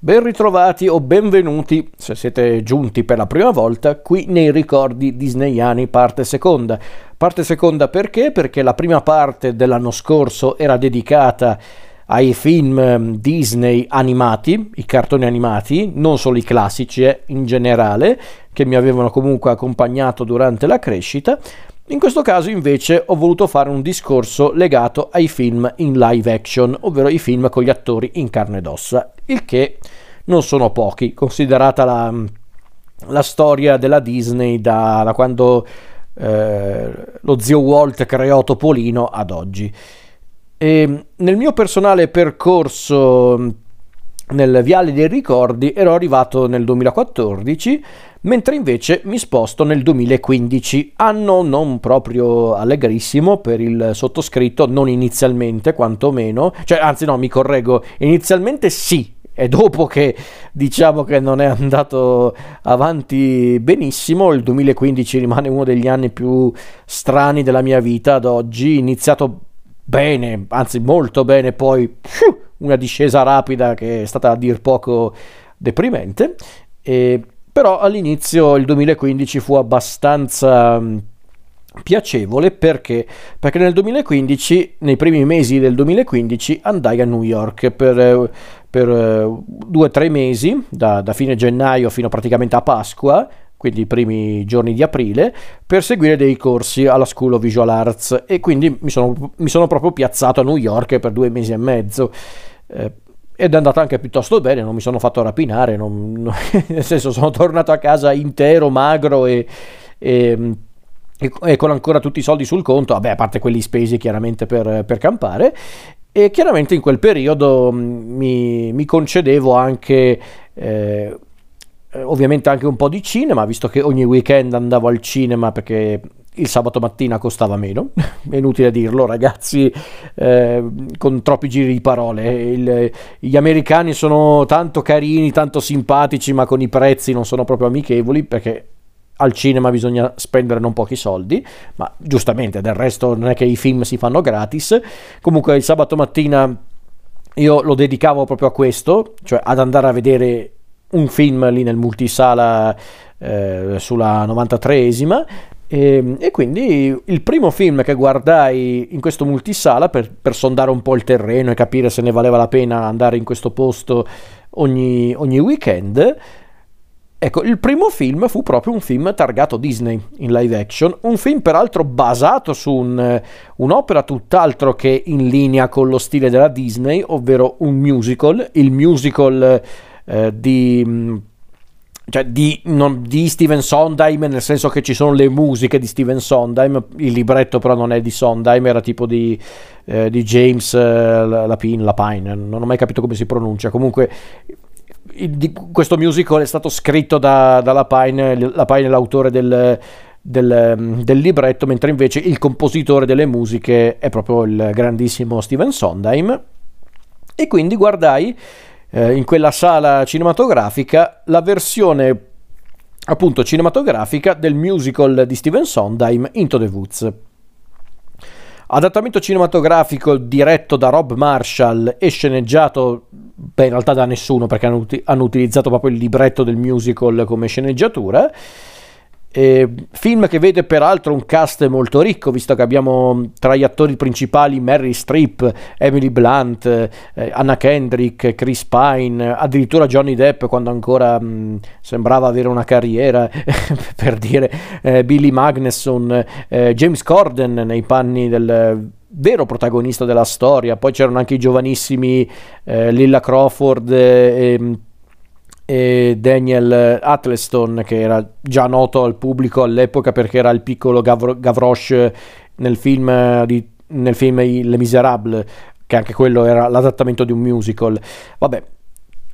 Ben ritrovati o benvenuti, se siete giunti per la prima volta, qui nei ricordi disneyani parte seconda. Parte seconda perché? Perché la prima parte dell'anno scorso era dedicata ai film ehm, Disney animati, i cartoni animati, non solo i classici, eh, in generale, che mi avevano comunque accompagnato durante la crescita. In questo caso invece ho voluto fare un discorso legato ai film in live action, ovvero i film con gli attori in carne ed ossa il che non sono pochi, considerata la, la storia della Disney da, da quando eh, lo zio Walt creò Topolino ad oggi. E nel mio personale percorso nel Viale dei Ricordi ero arrivato nel 2014, mentre invece mi sposto nel 2015, anno non proprio allegrissimo per il sottoscritto, non inizialmente quantomeno, cioè anzi no, mi correggo, inizialmente sì, e dopo che diciamo che non è andato avanti benissimo, il 2015 rimane uno degli anni più strani della mia vita ad oggi, iniziato bene, anzi molto bene, poi una discesa rapida che è stata a dir poco deprimente, e, però all'inizio il 2015 fu abbastanza piacevole perché? Perché nel 2015, nei primi mesi del 2015, andai a New York per, per uh, due o tre mesi, da, da fine gennaio fino praticamente a Pasqua, quindi i primi giorni di aprile, per seguire dei corsi alla School of Visual Arts e quindi mi sono, mi sono proprio piazzato a New York per due mesi e mezzo. Eh, ed è andata anche piuttosto bene, non mi sono fatto rapinare, non, non, nel senso sono tornato a casa intero, magro e, e e con ancora tutti i soldi sul conto, vabbè, a parte quelli spesi chiaramente per, per campare. E chiaramente in quel periodo mi, mi concedevo anche, eh, ovviamente anche un po' di cinema, visto che ogni weekend andavo al cinema perché il sabato mattina costava meno, è inutile dirlo ragazzi, eh, con troppi giri di parole. Il, gli americani sono tanto carini, tanto simpatici, ma con i prezzi non sono proprio amichevoli perché al cinema bisogna spendere non pochi soldi, ma giustamente del resto non è che i film si fanno gratis. Comunque il sabato mattina io lo dedicavo proprio a questo, cioè ad andare a vedere un film lì nel multisala eh, sulla 93esima e, e, quindi il primo film che guardai in questo multisala per, per, sondare un po' il terreno e capire se ne valeva la pena andare in questo posto ogni, ogni weekend Ecco, il primo film fu proprio un film targato Disney in live action, un film peraltro basato su un, un'opera tutt'altro che in linea con lo stile della Disney, ovvero un musical, il musical eh, di, mm, cioè di, non, di, Steven Sondheim, nel senso che ci sono le musiche di Steven Sondheim, il libretto però non è di Sondheim, era tipo di, eh, di James eh, Lapine, Lapine, non ho mai capito come si pronuncia, comunque questo musical è stato scritto da, da Lapine, Lapine è l'autore del, del, del, libretto, mentre invece il compositore delle musiche è proprio il grandissimo Steven Sondheim. E quindi guardai eh, in quella sala cinematografica la versione appunto cinematografica del musical di Steven Sondheim Into the Woods. Adattamento cinematografico diretto da Rob Marshall e sceneggiato, beh in realtà da nessuno perché hanno, hanno utilizzato proprio il libretto del musical come sceneggiatura. Eh, film che vede peraltro un cast molto ricco, visto che abbiamo tra gli attori principali Mary Streep, Emily Blunt, eh, Anna Kendrick, Chris Pine, addirittura Johnny Depp quando ancora mh, sembrava avere una carriera, per dire eh, Billy Magnuson, eh, James Corden nei panni del vero protagonista della storia, poi c'erano anche i giovanissimi eh, Lilla Crawford e e Daniel Atleston che era già noto al pubblico all'epoca perché era il piccolo Gav- Gavroche nel film, di, nel film Les Miserables che anche quello era l'adattamento di un musical vabbè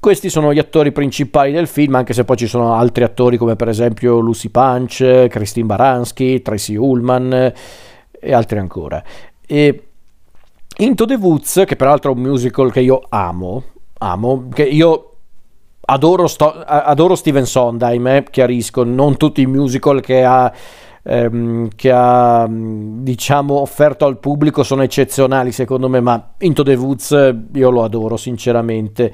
questi sono gli attori principali del film, anche se poi ci sono altri attori come per esempio Lucy Punch, Christine Baranski, Tracy Ullman e altri ancora. E Into the Woods, che peraltro è un musical che io amo, amo, che io adoro, sto, adoro Steven Sondheim, eh, chiarisco, non tutti i musical che ha, ehm, che ha diciamo offerto al pubblico sono eccezionali secondo me, ma Into the Woods io lo adoro sinceramente.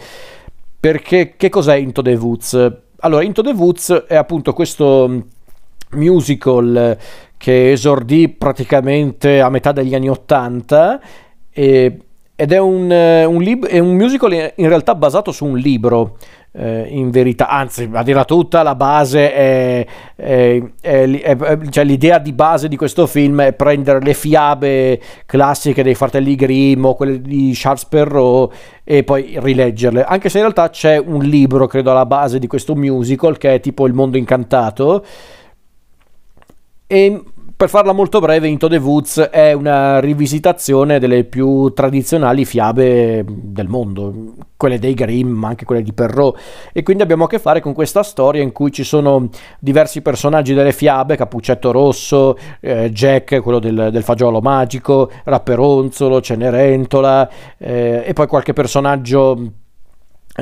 perché che cos'è Into the Woods? Allora, Into the Woods è appunto questo musical che esordì praticamente a metà degli anni Ottanta ed è un, un, lib- è un musical in realtà basato su un libro eh, in verità, anzi, a dirla tutta, la base è, è, è, cioè l'idea di base di questo film è prendere le fiabe classiche dei fratelli Grimm o quelle di Charles Perrault e poi rileggerle, anche se in realtà c'è un libro, credo, alla base di questo musical che è tipo Il mondo incantato. E per farla molto breve, Into the Woods è una rivisitazione delle più tradizionali fiabe del mondo, quelle dei Grimm, ma anche quelle di Perrault. E quindi abbiamo a che fare con questa storia in cui ci sono diversi personaggi delle fiabe, Capuccetto Rosso, eh, Jack, quello del, del, fagiolo magico, Rapperonzolo, Cenerentola, eh, e poi qualche personaggio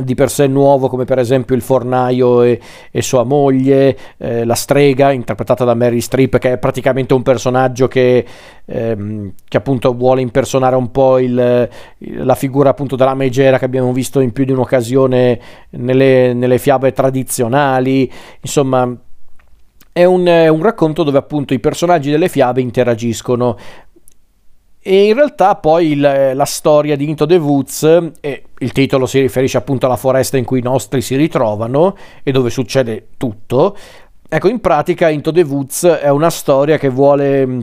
di per sé nuovo come per esempio il fornaio e, e sua moglie, eh, la strega interpretata da Mary Streep che è praticamente un personaggio che, ehm, che appunto vuole impersonare un po' il, la figura appunto della megera che abbiamo visto in più di un'occasione nelle, nelle fiabe tradizionali, insomma è un, un, racconto dove appunto i personaggi delle fiabe interagiscono e in realtà poi il, la storia di Into the Woods, e il titolo si riferisce appunto alla foresta in cui i nostri si ritrovano e dove succede tutto. Ecco, in pratica Into the Woods è una storia che vuole mm,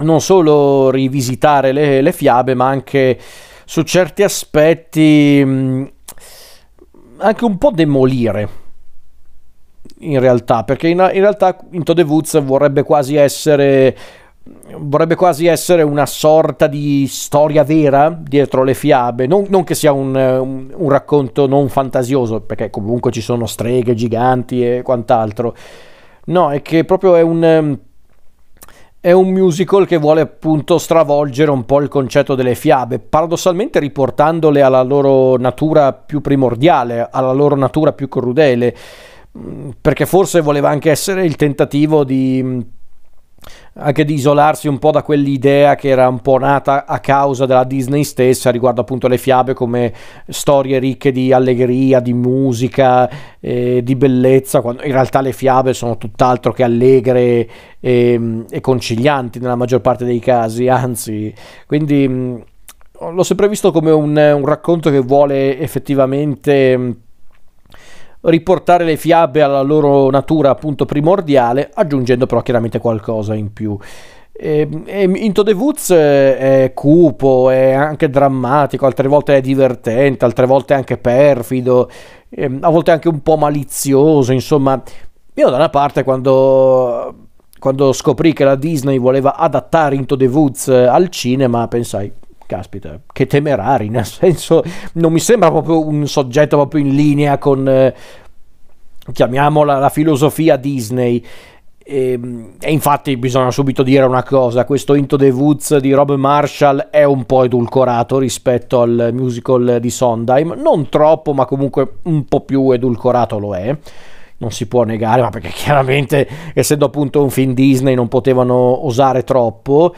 non solo rivisitare le, le fiabe, ma anche su certi aspetti mm, anche un po' demolire in realtà, perché in, in realtà Into the Woods vorrebbe quasi essere vorrebbe quasi essere una sorta di storia vera dietro le fiabe, non, non che sia un, un, un, racconto non fantasioso, perché comunque ci sono streghe, giganti e quant'altro. No, è che proprio è un, è un musical che vuole appunto stravolgere un po' il concetto delle fiabe, paradossalmente riportandole alla loro natura più primordiale, alla loro natura più crudele, perché forse voleva anche essere il tentativo di anche di isolarsi un po' da quell'idea che era un po' nata a causa della Disney stessa riguardo appunto le fiabe come storie ricche di allegria, di musica, eh, di bellezza, quando in realtà le fiabe sono tutt'altro che allegre e, e concilianti nella maggior parte dei casi, anzi, quindi mh, l'ho sempre visto come un, un racconto che vuole effettivamente riportare le fiabe alla loro natura appunto primordiale, aggiungendo però chiaramente qualcosa in più. E, e Into the Woods è cupo, è anche drammatico, altre volte è divertente, altre volte anche perfido, a volte anche un po' malizioso, insomma. Io da una parte quando, quando scoprì che la Disney voleva adattare Into the Woods al cinema, pensai, caspita, che temerari, nel senso non mi sembra proprio un soggetto proprio in linea con, eh, chiamiamola la filosofia Disney. E, ehm, e, infatti bisogna subito dire una cosa, questo Into the Woods di Rob Marshall è un po' edulcorato rispetto al musical di Sondheim, non troppo ma comunque un po' più edulcorato lo è non si può negare, ma perché chiaramente essendo appunto un film Disney non potevano osare troppo,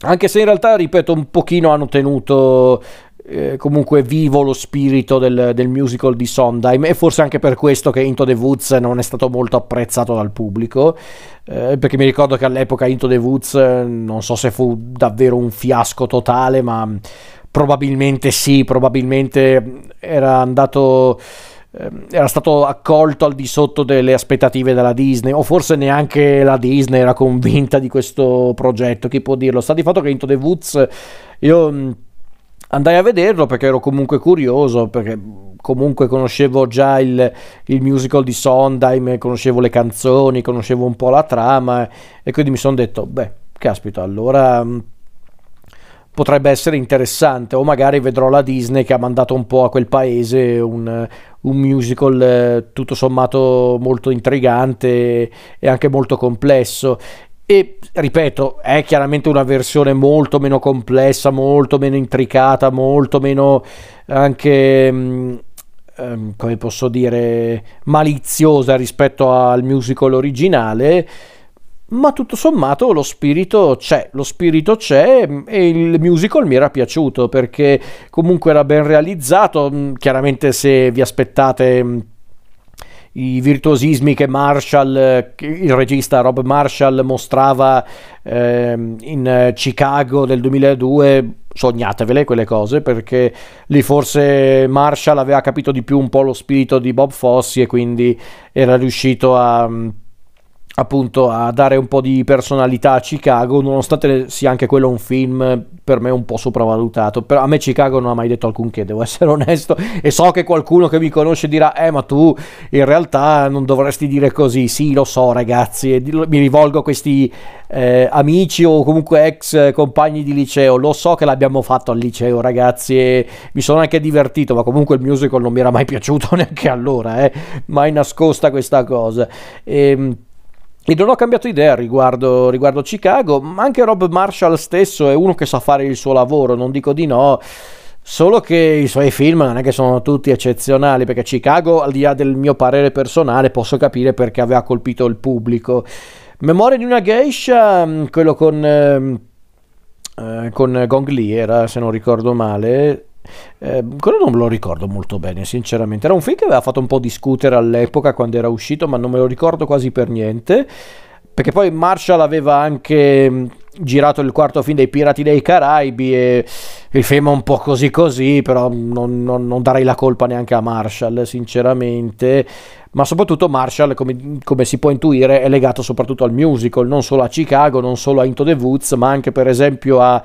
anche se in realtà, ripeto, un pochino hanno tenuto eh, comunque vivo lo spirito del, del, musical di Sondheim e forse anche per questo che Into the Woods non è stato molto apprezzato dal pubblico eh, perché mi ricordo che all'epoca Into the Woods non so se fu davvero un fiasco totale ma probabilmente sì probabilmente era andato era stato accolto al di sotto delle aspettative della Disney o forse neanche la Disney era convinta di questo progetto, chi può dirlo? Sta di fatto che Into the Woods io andai a vederlo perché ero comunque curioso, perché comunque conoscevo già il, il musical di Sondheim, conoscevo le canzoni, conoscevo un po' la trama e quindi mi sono detto, beh, caspita, allora potrebbe essere interessante. O magari vedrò la Disney che ha mandato un po' a quel paese un, un musical eh, tutto sommato molto intrigante e anche molto complesso. E ripeto è chiaramente una versione molto meno complessa molto meno intricata molto meno anche mm, ehm, come posso dire maliziosa rispetto al musical originale ma tutto sommato lo spirito c'è, lo spirito c'è e il musical mi era piaciuto perché comunque era ben realizzato, mm, chiaramente se vi aspettate mm, i virtuosismi che Marshall, il regista Rob Marshall mostrava eh, in Chicago del 2002, sognatevele quelle cose perché lì forse Marshall aveva capito di più un po' lo spirito di Bob Fosse e quindi era riuscito a mm, appunto a dare un po' di personalità a Chicago, nonostante sia anche quello un film per me un po' sopravvalutato. Però a me Chicago non ha mai detto alcunché, devo essere onesto. E so che qualcuno che mi conosce dirà: Eh, ma tu in realtà non dovresti dire così. Sì, lo so, ragazzi. Mi rivolgo a questi eh, amici o comunque ex compagni di liceo. Lo so che l'abbiamo fatto al liceo, ragazzi. E mi sono anche divertito, ma comunque il musical non mi era mai piaciuto neanche allora, eh. Mai nascosta questa cosa. Ehm, e non ho cambiato idea riguardo, riguardo Chicago, ma anche Rob Marshall stesso è uno che sa fare il suo lavoro, non dico di no. Solo che i suoi film non è che sono tutti eccezionali, perché Chicago, al di là del mio parere personale, posso capire perché aveva colpito il pubblico. Memoria di una geisha, mm, quello con, eh, eh, con Gong Li era, se non ricordo male, eh, quello non me lo ricordo molto bene, sinceramente. Era un film che aveva fatto un po' discutere all'epoca quando era uscito, ma non me lo ricordo quasi per niente. Perché poi Marshall aveva anche mm, girato il quarto film dei Pirati dei Caraibi e il film è un po' così così, però non, non, non darei la colpa neanche a Marshall, sinceramente. Ma soprattutto Marshall, come, come, si può intuire, è legato soprattutto al musical, non solo a Chicago, non solo a Into the Woods, ma anche per esempio a,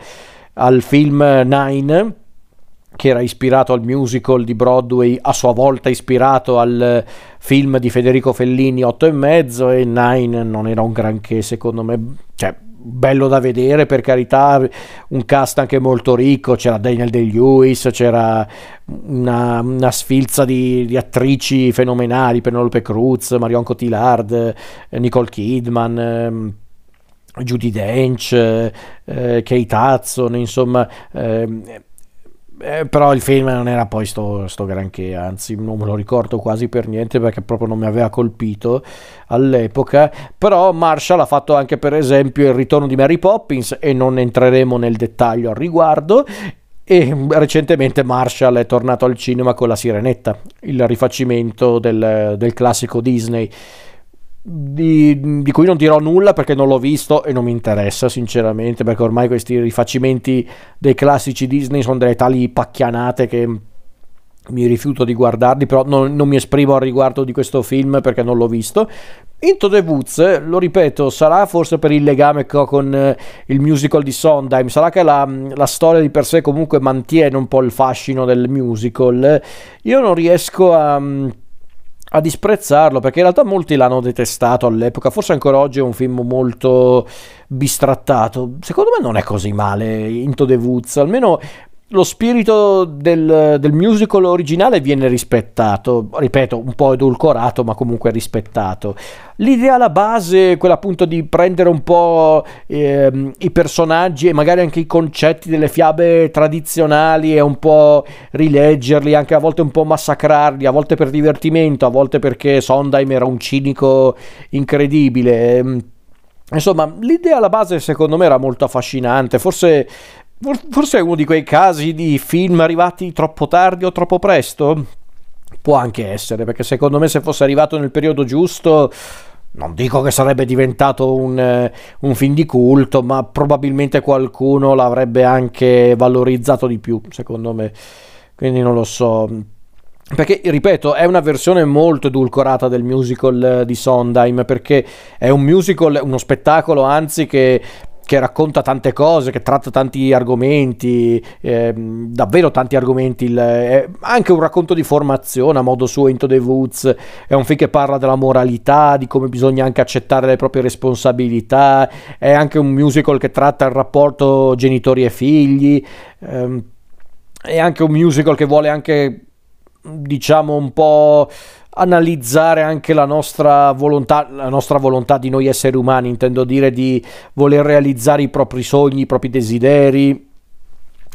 al film Nine che era ispirato al musical di Broadway, a sua volta ispirato al film di Federico Fellini 8 e mezzo e Nine non era un granché secondo me, cioè bello da vedere per carità, un cast anche molto ricco, c'era Daniel Day-Lewis, c'era una, una sfilza di, di, attrici fenomenali, Penelope Cruz, Marion Cotillard, Nicole Kidman, eh, Judy Dench, eh, Kate Hudson, insomma... Eh, eh, però il film non era poi sto, sto, granché, anzi non me lo ricordo quasi per niente perché proprio non mi aveva colpito all'epoca, però Marshall ha fatto anche per esempio il ritorno di Mary Poppins e non entreremo nel dettaglio al riguardo. E recentemente Marshall è tornato al cinema con La Sirenetta, il rifacimento del, del classico Disney di, di, cui non dirò nulla perché non l'ho visto e non mi interessa sinceramente perché ormai questi rifacimenti dei classici Disney sono delle tali pacchianate che mi rifiuto di guardarli però non, non mi esprimo al riguardo di questo film perché non l'ho visto Into the Woods, lo ripeto, sarà forse per il legame con eh, il musical di Sondheim, sarà che la, la, storia di per sé comunque mantiene un po' il fascino del musical. Io non riesco a, a disprezzarlo perché in realtà molti l'hanno detestato all'epoca, forse ancora oggi è un film molto bistrattato. Secondo me non è così male Into the Woods, almeno lo spirito del, del, musical originale viene rispettato, ripeto, un po' edulcorato, ma comunque rispettato. L'idea alla base, quella appunto di prendere un po' eh, i personaggi e magari anche i concetti delle fiabe tradizionali e un po' rileggerli, anche a volte un po' massacrarli, a volte per divertimento, a volte perché Sondheim era un cinico incredibile. Ehm, insomma, l'idea alla base secondo me era molto affascinante, forse Forse è uno di quei casi di film arrivati troppo tardi o troppo presto? Può anche essere, perché secondo me se fosse arrivato nel periodo giusto, non dico che sarebbe diventato un, eh, un film di culto, ma probabilmente qualcuno l'avrebbe anche valorizzato di più, secondo me. Quindi non lo so. Perché, ripeto, è una versione molto edulcorata del musical eh, di Sondheim, perché è un musical, uno spettacolo anzi che che racconta tante cose, che tratta tanti argomenti, eh, davvero tanti argomenti, il, è anche un racconto di formazione a modo suo Into the Woods, è un film che parla della moralità, di come bisogna anche accettare le proprie responsabilità, è anche un musical che tratta il rapporto genitori e figli, ehm, è anche un musical che vuole anche diciamo un po' analizzare anche la nostra volontà, la nostra volontà di noi esseri umani, intendo dire di voler realizzare i propri sogni, i propri desideri.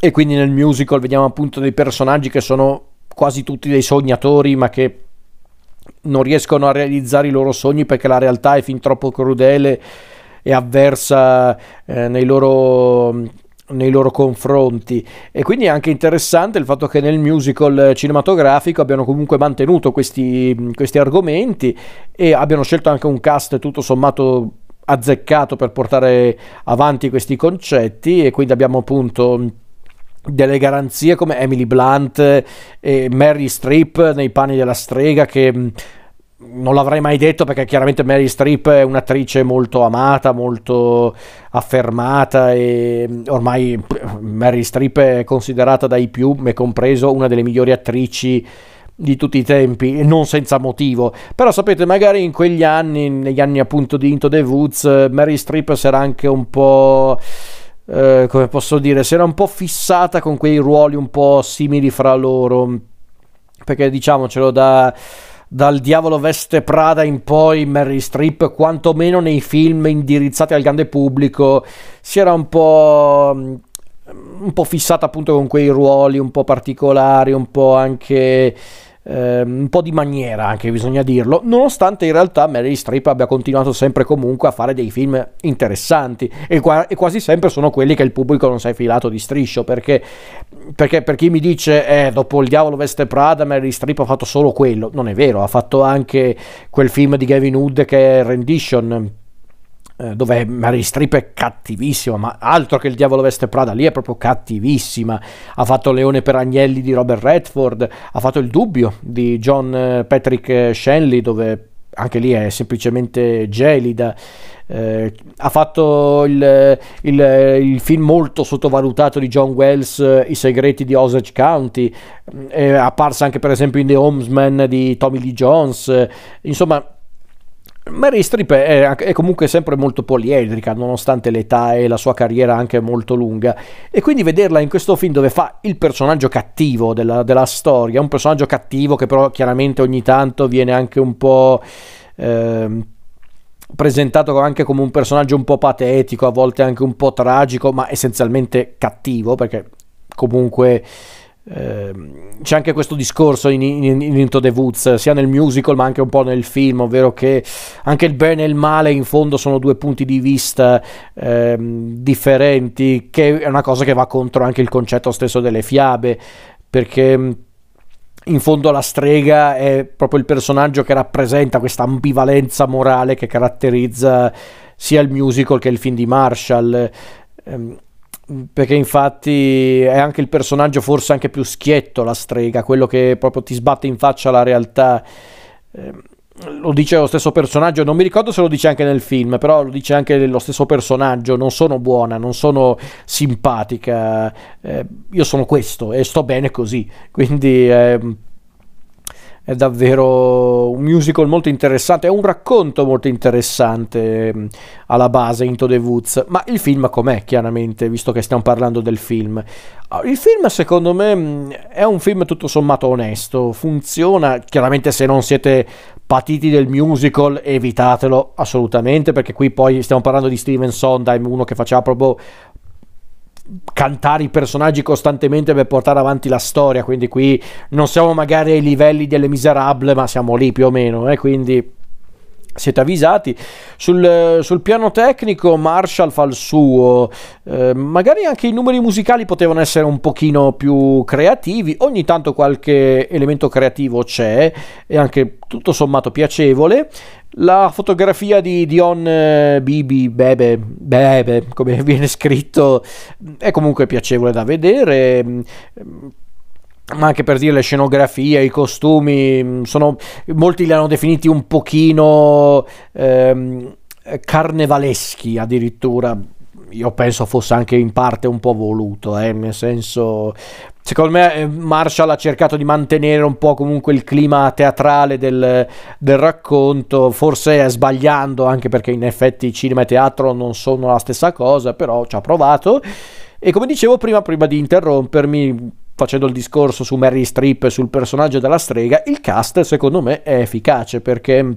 E quindi nel musical vediamo appunto dei personaggi che sono quasi tutti dei sognatori, ma che non riescono a realizzare i loro sogni perché la realtà è fin troppo crudele e avversa eh, nei loro nei loro confronti. E quindi è anche interessante il fatto che nel musical cinematografico abbiano comunque mantenuto questi, questi argomenti e abbiano scelto anche un cast tutto sommato azzeccato per portare avanti questi concetti e quindi abbiamo appunto delle garanzie come Emily Blunt e Mary Streep nei panni della strega che non l'avrei mai detto perché chiaramente Mary Streep è un'attrice molto amata, molto affermata e ormai Mary Streep è considerata dai più, me compreso, una delle migliori attrici di tutti i tempi non senza motivo. Però sapete magari in quegli anni negli anni appunto di Into the Woods Mary Streep era anche un po' eh, come posso dire si era un po' fissata con quei ruoli un po' simili fra loro. Perché diciamocelo da dal Diavolo Veste Prada in poi Mary Streep, quantomeno nei film indirizzati al grande pubblico, si era un po', un po' fissata appunto con quei ruoli un po' particolari, un po' anche un po' di maniera anche bisogna dirlo, nonostante in realtà Mary Streep abbia continuato sempre comunque a fare dei film interessanti e, qua- e quasi sempre sono quelli che il pubblico non si è filato di striscio perché, perché per chi mi dice eh, dopo il diavolo veste Prada Mary Streep ha fatto solo quello, non è vero, ha fatto anche quel film di Gavin Hood che è Rendition eh, dove Mary Streep è cattivissima, ma altro che il diavolo veste Prada, lì è proprio cattivissima. Ha fatto Leone per Agnelli di Robert Redford, ha fatto Il dubbio di John eh, Patrick Shanley, dove anche lì è semplicemente gelida. Eh, ha fatto il, il, il, film molto sottovalutato di John Wells, I segreti di Osage County, è apparsa anche per esempio in The Homesman di Tommy Lee Jones, insomma Mary Streep è, è, comunque sempre molto poliedrica, nonostante l'età e la sua carriera anche molto lunga. E quindi vederla in questo film dove fa il personaggio cattivo della, della storia, un personaggio cattivo che però chiaramente ogni tanto viene anche un po'. Eh, presentato anche come un personaggio un po' patetico, a volte anche un po' tragico, ma essenzialmente cattivo, perché comunque Ehm, c'è anche questo discorso in, in, in, Into the Woods, sia nel musical ma anche un po' nel film, ovvero che anche il bene e il male in fondo sono due punti di vista eh, differenti, che è una cosa che va contro anche il concetto stesso delle fiabe, perché mm, in fondo la strega è proprio il personaggio che rappresenta questa ambivalenza morale che caratterizza sia il musical che il film di Marshall. Eh, perché infatti è anche il personaggio forse anche più schietto la strega, quello che proprio ti sbatte in faccia la realtà. Eh, lo dice lo stesso personaggio, non mi ricordo se lo dice anche nel film, però lo dice anche lo stesso personaggio, non sono buona, non sono simpatica, eh, io sono questo e sto bene così, quindi... Eh, è davvero un musical molto interessante, è un racconto molto interessante mm, alla base Into the Woods, ma il film com'è chiaramente, visto che stiamo parlando del film? Ah, il film secondo me mm, è un film tutto sommato onesto, funziona, chiaramente se non siete patiti del musical evitatelo assolutamente perché qui poi stiamo parlando di Steven Sondheim, uno che faceva proprio cantare i personaggi costantemente per portare avanti la storia, quindi qui non siamo magari ai livelli delle miserable, ma siamo lì più o meno, eh, quindi siete avvisati. Sul, sul, piano tecnico Marshall fa il suo, eh, magari anche i numeri musicali potevano essere un pochino più creativi, ogni tanto qualche elemento creativo c'è e anche tutto sommato piacevole. La fotografia di Dion eh, Bibi Bebe, Bebe, come viene scritto, è comunque piacevole da vedere ma anche per dire le scenografie, i costumi, mm, sono, molti li hanno definiti un pochino ehm, carnevaleschi addirittura. Io penso fosse anche in parte un po' voluto, eh, nel senso, secondo me eh, Marshall ha cercato di mantenere un po' comunque il clima teatrale del, del racconto, forse sbagliando anche perché in effetti cinema e teatro non sono la stessa cosa, però ci ha provato. E come dicevo prima, prima di interrompermi, facendo il discorso su Mary Streep e sul personaggio della strega, il cast secondo me è efficace perché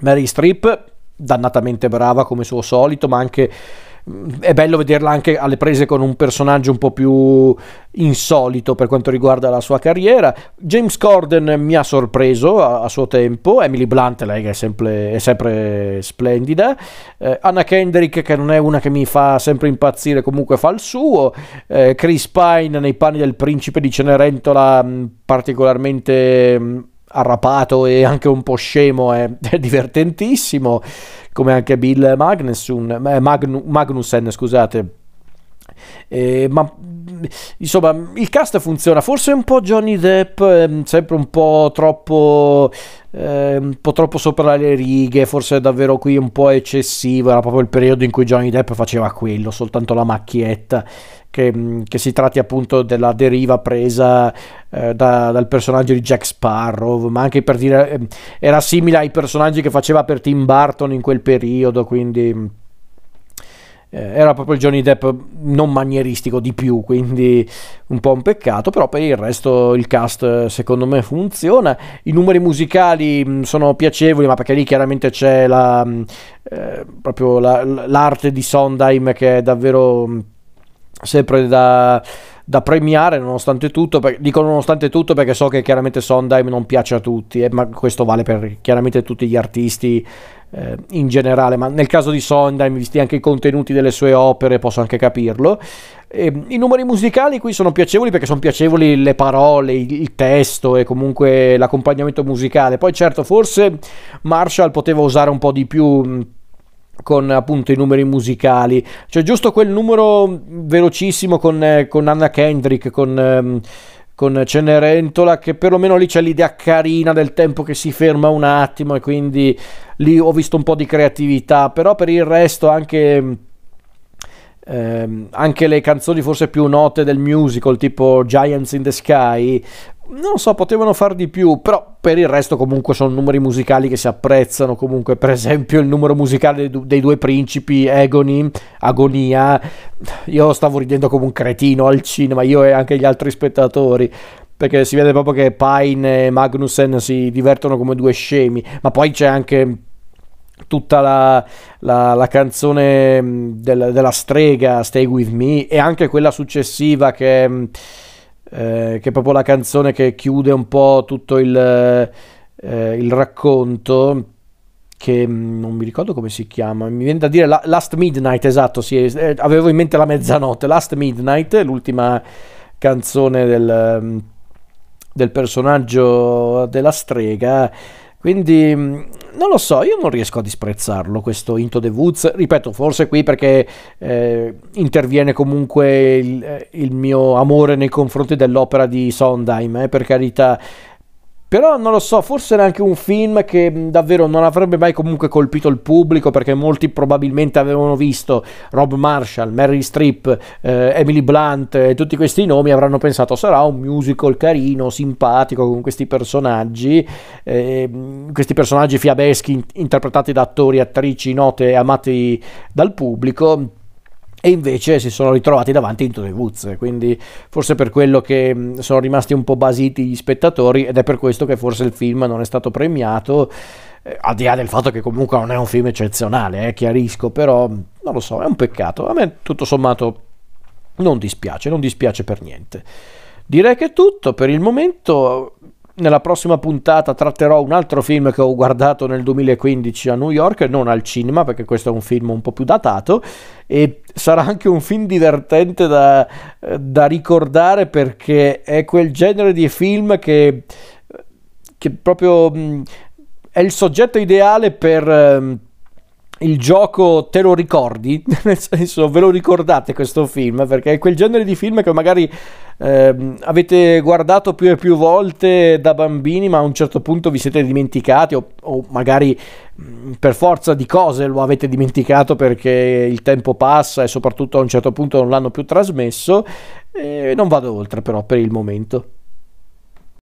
Mary Streep, dannatamente brava come suo solito, ma anche è bello vederla anche alle prese con un personaggio un po' più insolito per quanto riguarda la sua carriera. James Corden mi ha sorpreso a, a suo tempo, Emily Blunt, lei che è sempre, è sempre splendida, eh, Anna Kendrick che non è una che mi fa sempre impazzire, comunque fa il suo, eh, Chris Pine nei panni del principe di Cenerentola particolarmente mh, arrapato e anche un po' scemo, è, è divertentissimo, come anche Bill Magnussen, eh, Magnu, Magnussen, scusate. Eh, ma insomma il cast funziona. Forse un po' Johnny Depp eh, sempre un po' troppo eh, un po' troppo sopra le righe forse davvero qui un po' eccessivo. Era proprio il periodo in cui Johnny Depp faceva quello soltanto la macchietta che, che, si tratti appunto della deriva presa eh, da, dal personaggio di Jack Sparrow, ma anche per dire eh, era simile ai personaggi che faceva per Tim Burton in quel periodo, quindi eh, era proprio il Johnny Depp non manieristico di più, quindi un po' un peccato, però per il resto il cast secondo me funziona, i numeri musicali mh, sono piacevoli, ma perché lì chiaramente c'è la, eh, proprio la, l'arte di Sondheim che è davvero... Sempre da, da premiare nonostante tutto, per, dico nonostante tutto perché so che chiaramente Sondheim non piace a tutti, eh, ma questo vale per chiaramente tutti gli artisti eh, in generale, ma nel caso di Sondheim, visti anche i contenuti delle sue opere, posso anche capirlo. E, I numeri musicali qui sono piacevoli perché sono piacevoli le parole, il, il testo e comunque l'accompagnamento musicale. Poi certo, forse Marshall poteva usare un po' di più con appunto i numeri musicali, cioè giusto quel numero velocissimo con, eh, con Anna Kendrick, con, ehm, con Cenerentola, che perlomeno lì c'è l'idea carina del tempo che si ferma un attimo e quindi lì ho visto un po' di creatività, però per il resto anche... Ehm, anche le canzoni forse più note del musical tipo Giants in the Sky non so, potevano far di più, però per il resto comunque sono numeri musicali che si apprezzano, comunque per esempio il numero musicale dei due principi, Agony, Agonia, io stavo ridendo come un cretino al cinema, io e anche gli altri spettatori, perché si vede proprio che Pine e Magnussen si divertono come due scemi, ma poi c'è anche tutta la, la, la canzone del, della strega, Stay With Me, e anche quella successiva che eh, che è proprio la canzone che chiude un po' tutto il, eh, il racconto che mm, non mi ricordo come si chiama, mi viene da dire la, Last Midnight, esatto, sì, eh, avevo in mente la mezzanotte, Last Midnight, l'ultima canzone del, mm, del personaggio della strega, quindi mm, non lo so, io non riesco a disprezzarlo questo Into the Woods, ripeto, forse qui perché eh, interviene comunque il, eh, il, mio amore nei confronti dell'opera di Sondheim, eh, per carità, però non lo so, forse era anche un film che davvero non avrebbe mai comunque colpito il pubblico perché molti probabilmente avevano visto Rob Marshall, Mary Streep, eh, Emily Blunt e tutti questi nomi avranno pensato sarà un musical carino, simpatico con questi personaggi, eh, questi personaggi fiabeschi interpretati da attori e attrici note e amati dal pubblico e invece si sono ritrovati davanti Into the Woods, quindi forse per quello che sono rimasti un po' basiti gli spettatori ed è per questo che forse il film non è stato premiato, eh, al di là del fatto che comunque non è un film eccezionale, eh, chiarisco, però non lo so, è un peccato, a me tutto sommato non dispiace, non dispiace per niente. Direi che è tutto per il momento, nella prossima puntata tratterò un altro film che ho guardato nel 2015 a New York, non al cinema perché questo è un film un po' più datato e sarà anche un film divertente da, da ricordare perché è quel genere di film che, che proprio è il soggetto ideale per il gioco te lo ricordi? Nel senso, ve lo ricordate questo film? Perché è quel genere di film che magari eh, avete guardato più e più volte da bambini, ma a un certo punto vi siete dimenticati, o, o magari mh, per forza di cose lo avete dimenticato perché il tempo passa e soprattutto a un certo punto non l'hanno più trasmesso. E non vado oltre, però, per il momento.